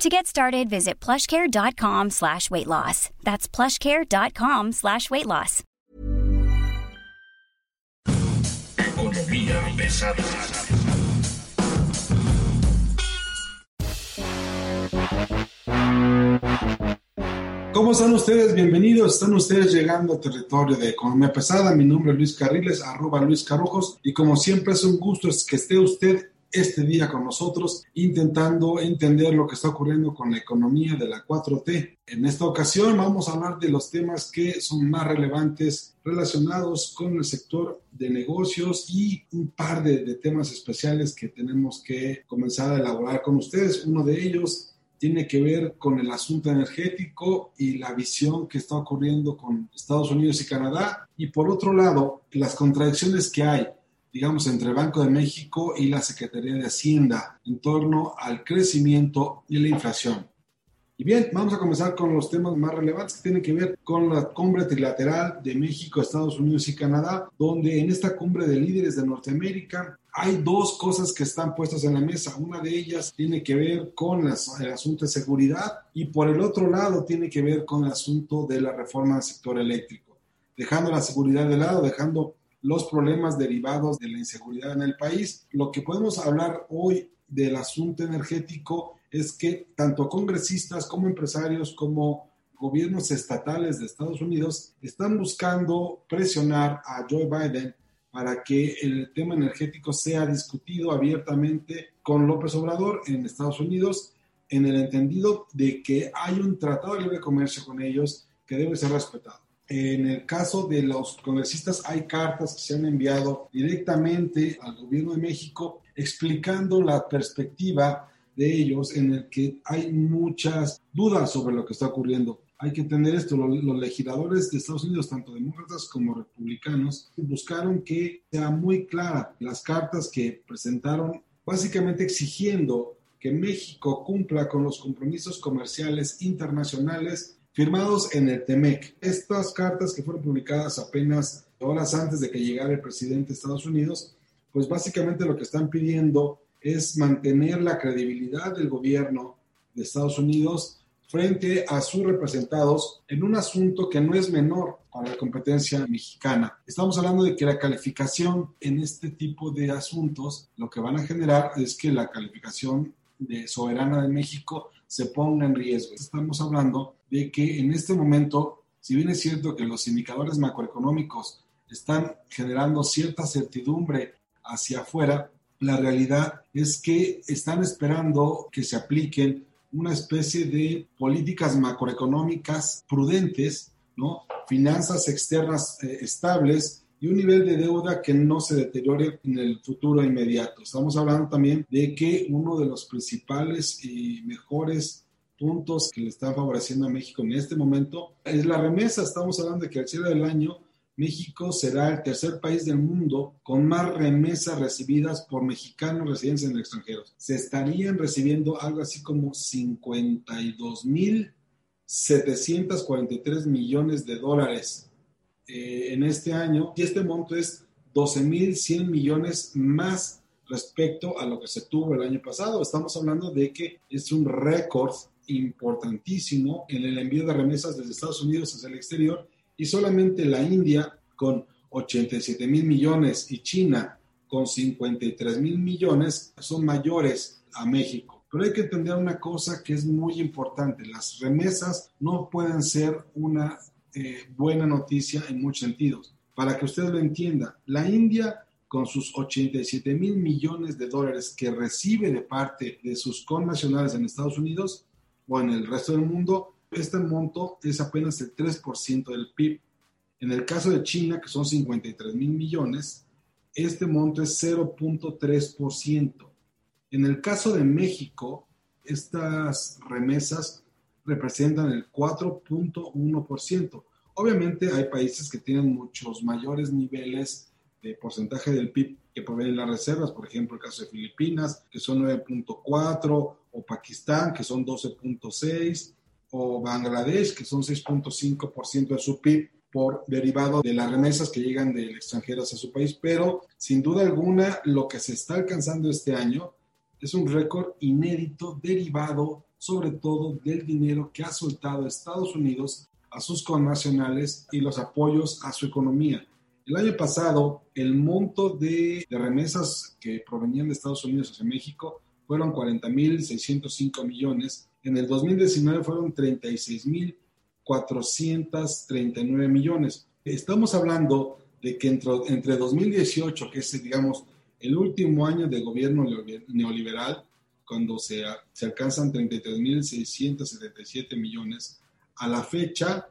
To get started, visit plushcare.com slash weight loss. That's plushcare.com slash weight loss. Economía pesada. ¿Cómo están ustedes? Bienvenidos. Están ustedes llegando al territorio de Economía Pesada. Mi nombre es Luis Carriles, arroba Luis Carrujos. Y como siempre es un gusto que esté usted este día con nosotros intentando entender lo que está ocurriendo con la economía de la 4T. En esta ocasión vamos a hablar de los temas que son más relevantes relacionados con el sector de negocios y un par de, de temas especiales que tenemos que comenzar a elaborar con ustedes. Uno de ellos tiene que ver con el asunto energético y la visión que está ocurriendo con Estados Unidos y Canadá. Y por otro lado, las contradicciones que hay digamos, entre Banco de México y la Secretaría de Hacienda en torno al crecimiento y la inflación. Y bien, vamos a comenzar con los temas más relevantes que tienen que ver con la cumbre trilateral de México, Estados Unidos y Canadá, donde en esta cumbre de líderes de Norteamérica hay dos cosas que están puestas en la mesa. Una de ellas tiene que ver con el asunto de seguridad y por el otro lado tiene que ver con el asunto de la reforma del sector eléctrico. Dejando la seguridad de lado, dejando los problemas derivados de la inseguridad en el país. Lo que podemos hablar hoy del asunto energético es que tanto congresistas como empresarios como gobiernos estatales de Estados Unidos están buscando presionar a Joe Biden para que el tema energético sea discutido abiertamente con López Obrador en Estados Unidos en el entendido de que hay un tratado de libre comercio con ellos que debe ser respetado. En el caso de los congresistas hay cartas que se han enviado directamente al gobierno de México explicando la perspectiva de ellos en el que hay muchas dudas sobre lo que está ocurriendo. Hay que entender esto, los, legisladores de Estados Unidos, tanto demócratas como republicanos, buscaron que sea muy clara las cartas que presentaron, básicamente exigiendo que México cumpla con los compromisos comerciales internacionales firmados en el TEMEC. Estas cartas que fueron publicadas apenas horas antes de que llegara el presidente de Estados Unidos, pues básicamente lo que están pidiendo es mantener la credibilidad del gobierno de Estados Unidos frente a sus representados en un asunto que no es menor para la competencia mexicana. Estamos hablando de que la calificación en este tipo de asuntos lo que van a generar es que la calificación de soberana de México se ponga en riesgo. Estamos hablando de que en este momento, si bien es cierto que los indicadores macroeconómicos están generando cierta certidumbre hacia afuera, la realidad es que están esperando que se apliquen una especie de políticas macroeconómicas prudentes, ¿no? finanzas externas eh, estables y un nivel de deuda que no se deteriore en el futuro inmediato. Estamos hablando también de que uno de los principales y mejores puntos que le están favoreciendo a México en este momento es la remesa. Estamos hablando de que al cierre del año México será el tercer país del mundo con más remesas recibidas por mexicanos residentes en el extranjero. Se estarían recibiendo algo así como 52.743 millones de dólares eh, en este año y este monto es 12.100 millones más respecto a lo que se tuvo el año pasado. Estamos hablando de que es un récord importantísimo en el envío de remesas desde Estados Unidos hacia el exterior y solamente la India con 87 mil millones y China con 53 mil millones son mayores a México. Pero hay que entender una cosa que es muy importante. Las remesas no pueden ser una eh, buena noticia en muchos sentidos. Para que usted lo entienda, la India con sus 87 mil millones de dólares que recibe de parte de sus connacionales en Estados Unidos, o en el resto del mundo, este monto es apenas el 3% del PIB. En el caso de China, que son 53 mil millones, este monto es 0.3%. En el caso de México, estas remesas representan el 4.1%. Obviamente hay países que tienen muchos mayores niveles de porcentaje del PIB que proveen las reservas, por ejemplo el caso de Filipinas, que son 9.4, o Pakistán, que son 12.6, o Bangladesh, que son 6.5% de su PIB por derivado de las remesas que llegan del extranjero hacia su país, pero sin duda alguna lo que se está alcanzando este año es un récord inédito derivado sobre todo del dinero que ha soltado Estados Unidos a sus connacionales y los apoyos a su economía. El año pasado, el monto de, remesas que provenían de Estados Unidos hacia México fueron 40.605 millones. En el 2019 fueron 36.439 millones. Estamos hablando de que entre, entre 2018, que es, digamos, el último año de gobierno neoliberal, cuando se, se alcanzan 33.677 millones, a la fecha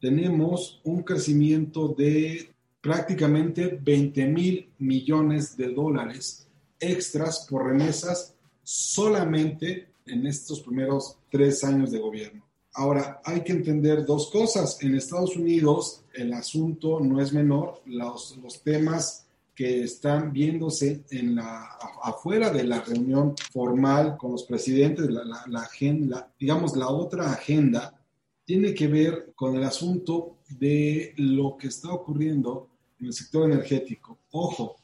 tenemos un crecimiento de prácticamente 20 mil millones de dólares extras por remesas solamente en estos primeros tres años de gobierno. Ahora, hay que entender dos cosas. En Estados Unidos el asunto no es menor. Los, los temas que están viéndose en la, afuera de la reunión formal con los presidentes, la, la agenda, digamos, la otra agenda tiene que ver con el asunto de lo que está ocurriendo en el sector energético. Ojo,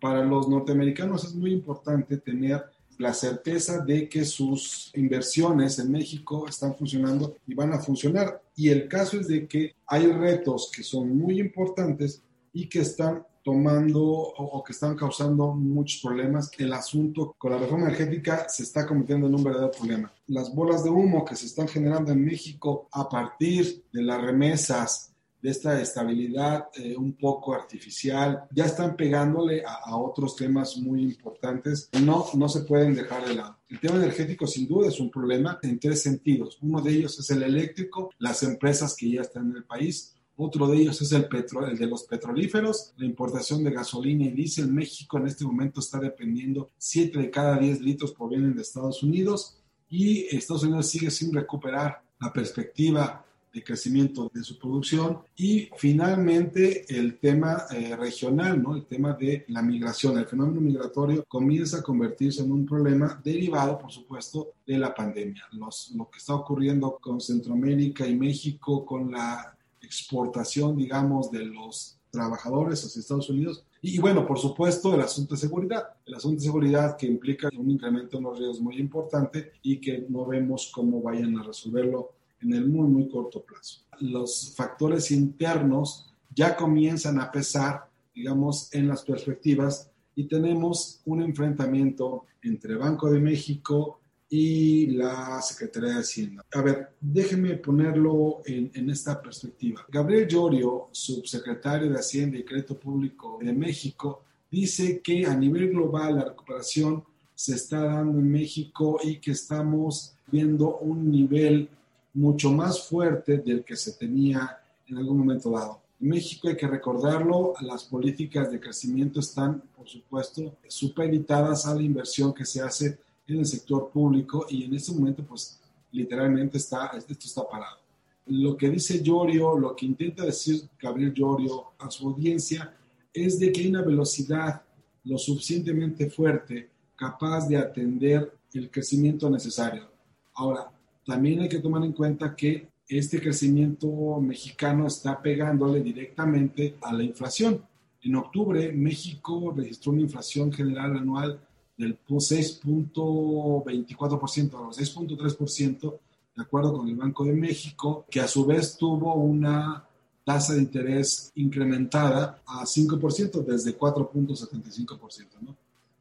para los norteamericanos es muy importante tener la certeza de que sus inversiones en México están funcionando y van a funcionar. Y el caso es de que hay retos que son muy importantes y que están tomando o, que están causando muchos problemas. El asunto con la reforma energética se está convirtiendo en un verdadero problema. Las bolas de humo que se están generando en México a partir de las remesas, de esta estabilidad eh, un poco artificial, ya están pegándole a, a, otros temas muy importantes. No, no se pueden dejar de lado. El tema energético sin duda es un problema en tres sentidos. Uno de ellos es el eléctrico, las empresas que ya están en el país otro de ellos es el, petro, el de los petrolíferos, la importación de gasolina y diésel. México en este momento está dependiendo 7 de cada 10 litros provienen de Estados Unidos y Estados Unidos sigue sin recuperar la perspectiva de crecimiento de su producción y finalmente el tema eh, regional, ¿no? el tema de la migración, el fenómeno migratorio comienza a convertirse en un problema derivado, por supuesto, de la pandemia. Los, lo que está ocurriendo con Centroamérica y México, con la exportación, digamos, de los trabajadores hacia Estados Unidos. Y, bueno, por supuesto, el asunto de seguridad. El asunto de seguridad que implica un incremento en los riesgos muy importante y que no vemos cómo vayan a resolverlo en el muy, muy corto plazo. Los factores internos ya comienzan a pesar, digamos, en las perspectivas y tenemos un enfrentamiento entre Banco de México y la Secretaría de Hacienda. A ver, déjenme ponerlo en, esta perspectiva. Gabriel Llorio, subsecretario de Hacienda y Crédito Público de México, dice que a nivel global la recuperación se está dando en México y que estamos viendo un nivel mucho más fuerte del que se tenía en algún momento dado. En México hay que recordarlo, las políticas de crecimiento están, por supuesto, supeditadas a la inversión que se hace en el sector público y en este momento pues literalmente está, esto está parado. Lo que dice Llorio, lo que intenta decir Gabriel Llorio a su audiencia es de que hay una velocidad lo suficientemente fuerte capaz de atender el crecimiento necesario. Ahora, también hay que tomar en cuenta que este crecimiento mexicano está pegándole directamente a la inflación. En octubre, México registró una inflación general anual del 6.24% a 6.3%, de acuerdo con el Banco de México, que a su vez tuvo una tasa de interés incrementada a 5% desde 4.75%. ¿no?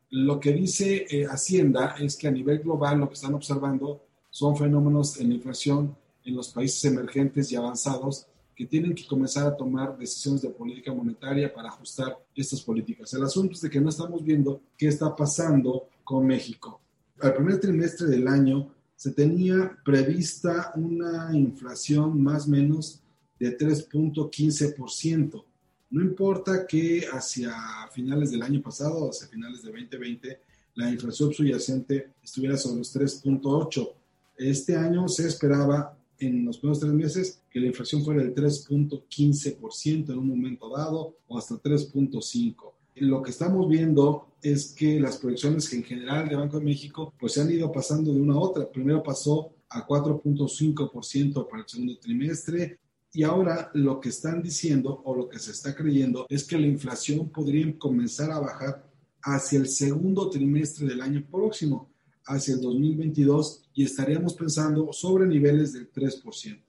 Lo que dice eh, Hacienda es que a nivel global lo que están observando son fenómenos en inflación en los países emergentes y avanzados que tienen que comenzar a tomar decisiones de política monetaria para ajustar estas políticas. El asunto es de que no estamos viendo qué está pasando con México. Al primer trimestre del año se tenía prevista una inflación más o menos de 3.15%. No importa que hacia finales del año pasado, hacia finales de 2020, la inflación subyacente estuviera sobre los 3.8. Este año se esperaba en los primeros tres meses que la inflación fuera del 3.15% en un momento dado o hasta 3.5%. Lo que estamos viendo es que las proyecciones que en general de Banco de México pues se han ido pasando de una a otra. Primero pasó a 4.5% para el segundo trimestre y ahora lo que están diciendo o lo que se está creyendo es que la inflación podría comenzar a bajar hacia el segundo trimestre del año próximo, hacia el 2022, y estaríamos pensando sobre niveles del 3%.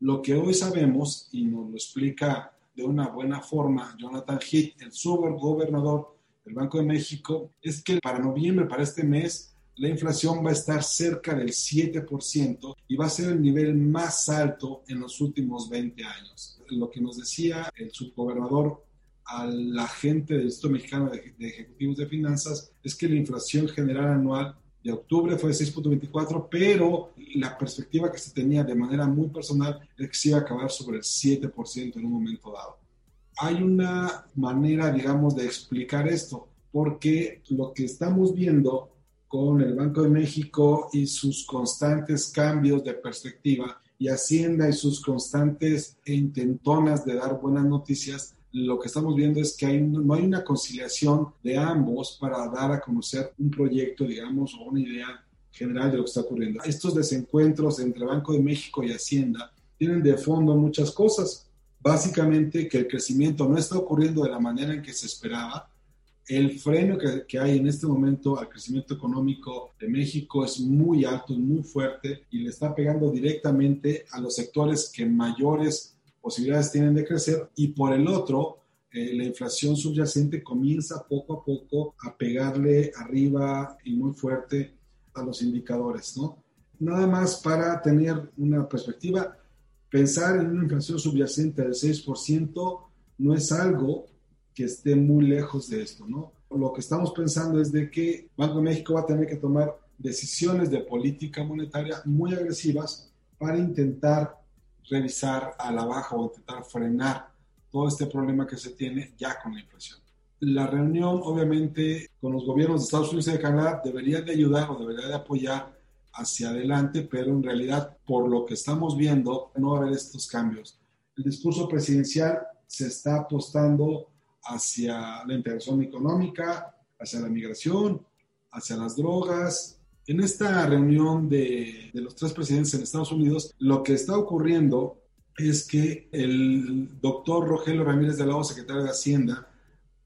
Lo que hoy sabemos, y nos lo explica de una buena forma Jonathan Heath, el subgobernador del Banco de México, es que para noviembre, para este mes, la inflación va a estar cerca del 7% y va a ser el nivel más alto en los últimos 20 años. Lo que nos decía el subgobernador a la gente del Instituto Mexicano de, Ejecutivos de Finanzas es que la inflación general anual de octubre fue de 6.24, pero la perspectiva que se tenía de manera muy personal es que se iba a acabar sobre el 7% en un momento dado. Hay una manera, digamos, de explicar esto, porque lo que estamos viendo con el Banco de México y sus constantes cambios de perspectiva y Hacienda y sus constantes intentonas de dar buenas noticias, lo que estamos viendo es que hay, no hay una conciliación de ambos para dar a conocer un proyecto, digamos, o una idea general de lo que está ocurriendo. Estos desencuentros entre Banco de México y Hacienda tienen de fondo muchas cosas. Básicamente que el crecimiento no está ocurriendo de la manera en que se esperaba, el freno que, hay en este momento al crecimiento económico de México es muy alto, muy fuerte y le está pegando directamente a los sectores que mayores posibilidades tienen de crecer y por el otro, eh, la inflación subyacente comienza poco a poco a pegarle arriba y muy fuerte a los indicadores, ¿no? Nada más para tener una perspectiva, pensar en una inflación subyacente del 6% no es algo que esté muy lejos de esto, ¿no? Lo que estamos pensando es de que Banco de México va a tener que tomar decisiones de política monetaria muy agresivas para intentar revisar a la baja o intentar frenar todo este problema que se tiene ya con la inflación. La reunión, obviamente, con los gobiernos de Estados Unidos y de Canadá debería de ayudar o debería de apoyar hacia adelante, pero en realidad, por lo que estamos viendo, no va a haber estos cambios. El discurso presidencial se está apostando hacia la integración económica, hacia la migración, hacia las drogas. En esta reunión de, los tres presidentes en Estados Unidos, lo que está ocurriendo es que el doctor Rogelio Ramírez de la O, secretario de Hacienda,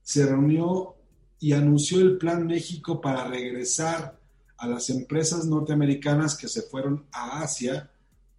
se reunió y anunció el Plan México para regresar a las empresas norteamericanas que se fueron a Asia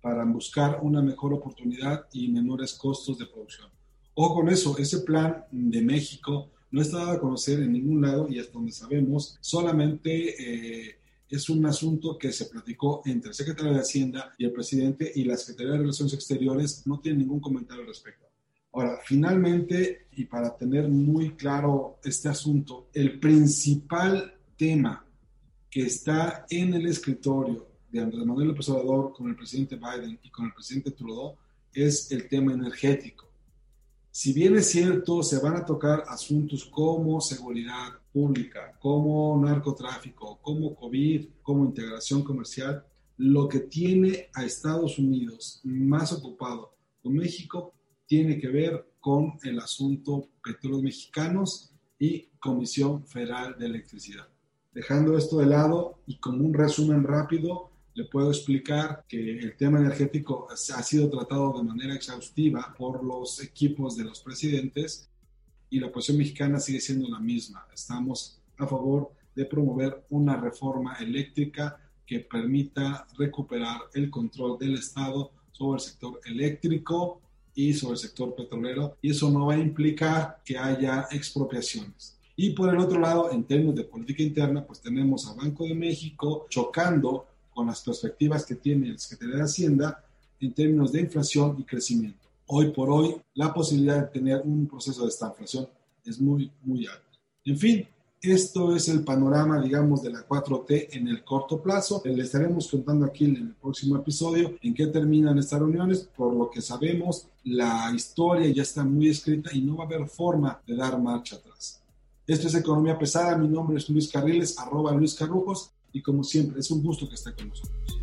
para buscar una mejor oportunidad y menores costos de producción. Ojo con eso, ese plan de México no está dado a conocer en ningún lado y hasta donde sabemos, solamente eh, es un asunto que se platicó entre el secretario de Hacienda y el presidente y la Secretaría de Relaciones Exteriores no tiene ningún comentario al respecto. Ahora, finalmente, y para tener muy claro este asunto, el principal tema que está en el escritorio de Andrés Manuel López Obrador con el presidente Biden y con el presidente Trudeau es el tema energético. Si bien es cierto, se van a tocar asuntos como seguridad pública, como narcotráfico, como COVID, como integración comercial, lo que tiene a Estados Unidos más ocupado con México tiene que ver con el asunto petróleos mexicanos y Comisión Federal de Electricidad. Dejando esto de lado y como un resumen rápido, le puedo explicar que el tema energético ha sido tratado de manera exhaustiva por los equipos de los presidentes y la posición mexicana sigue siendo la misma. Estamos a favor de promover una reforma eléctrica que permita recuperar el control del Estado sobre el sector eléctrico y sobre el sector petrolero y eso no va a implicar que haya expropiaciones. Y por el otro lado, en términos de política interna, pues tenemos a Banco de México chocando con las perspectivas que tiene el Secretaría de Hacienda en términos de inflación y crecimiento. Hoy por hoy, la posibilidad de tener un proceso de esta inflación es muy, muy alta. En fin, esto es el panorama, digamos, de la 4T en el corto plazo. Le estaremos contando aquí en el próximo episodio en qué terminan estas reuniones. Por lo que sabemos, la historia ya está muy escrita y no va a haber forma de dar marcha atrás. Esto es Economía Pesada. Mi nombre es Luis Carriles, arroba Luis Carrujos y como siempre, es un gusto que esté con nosotros.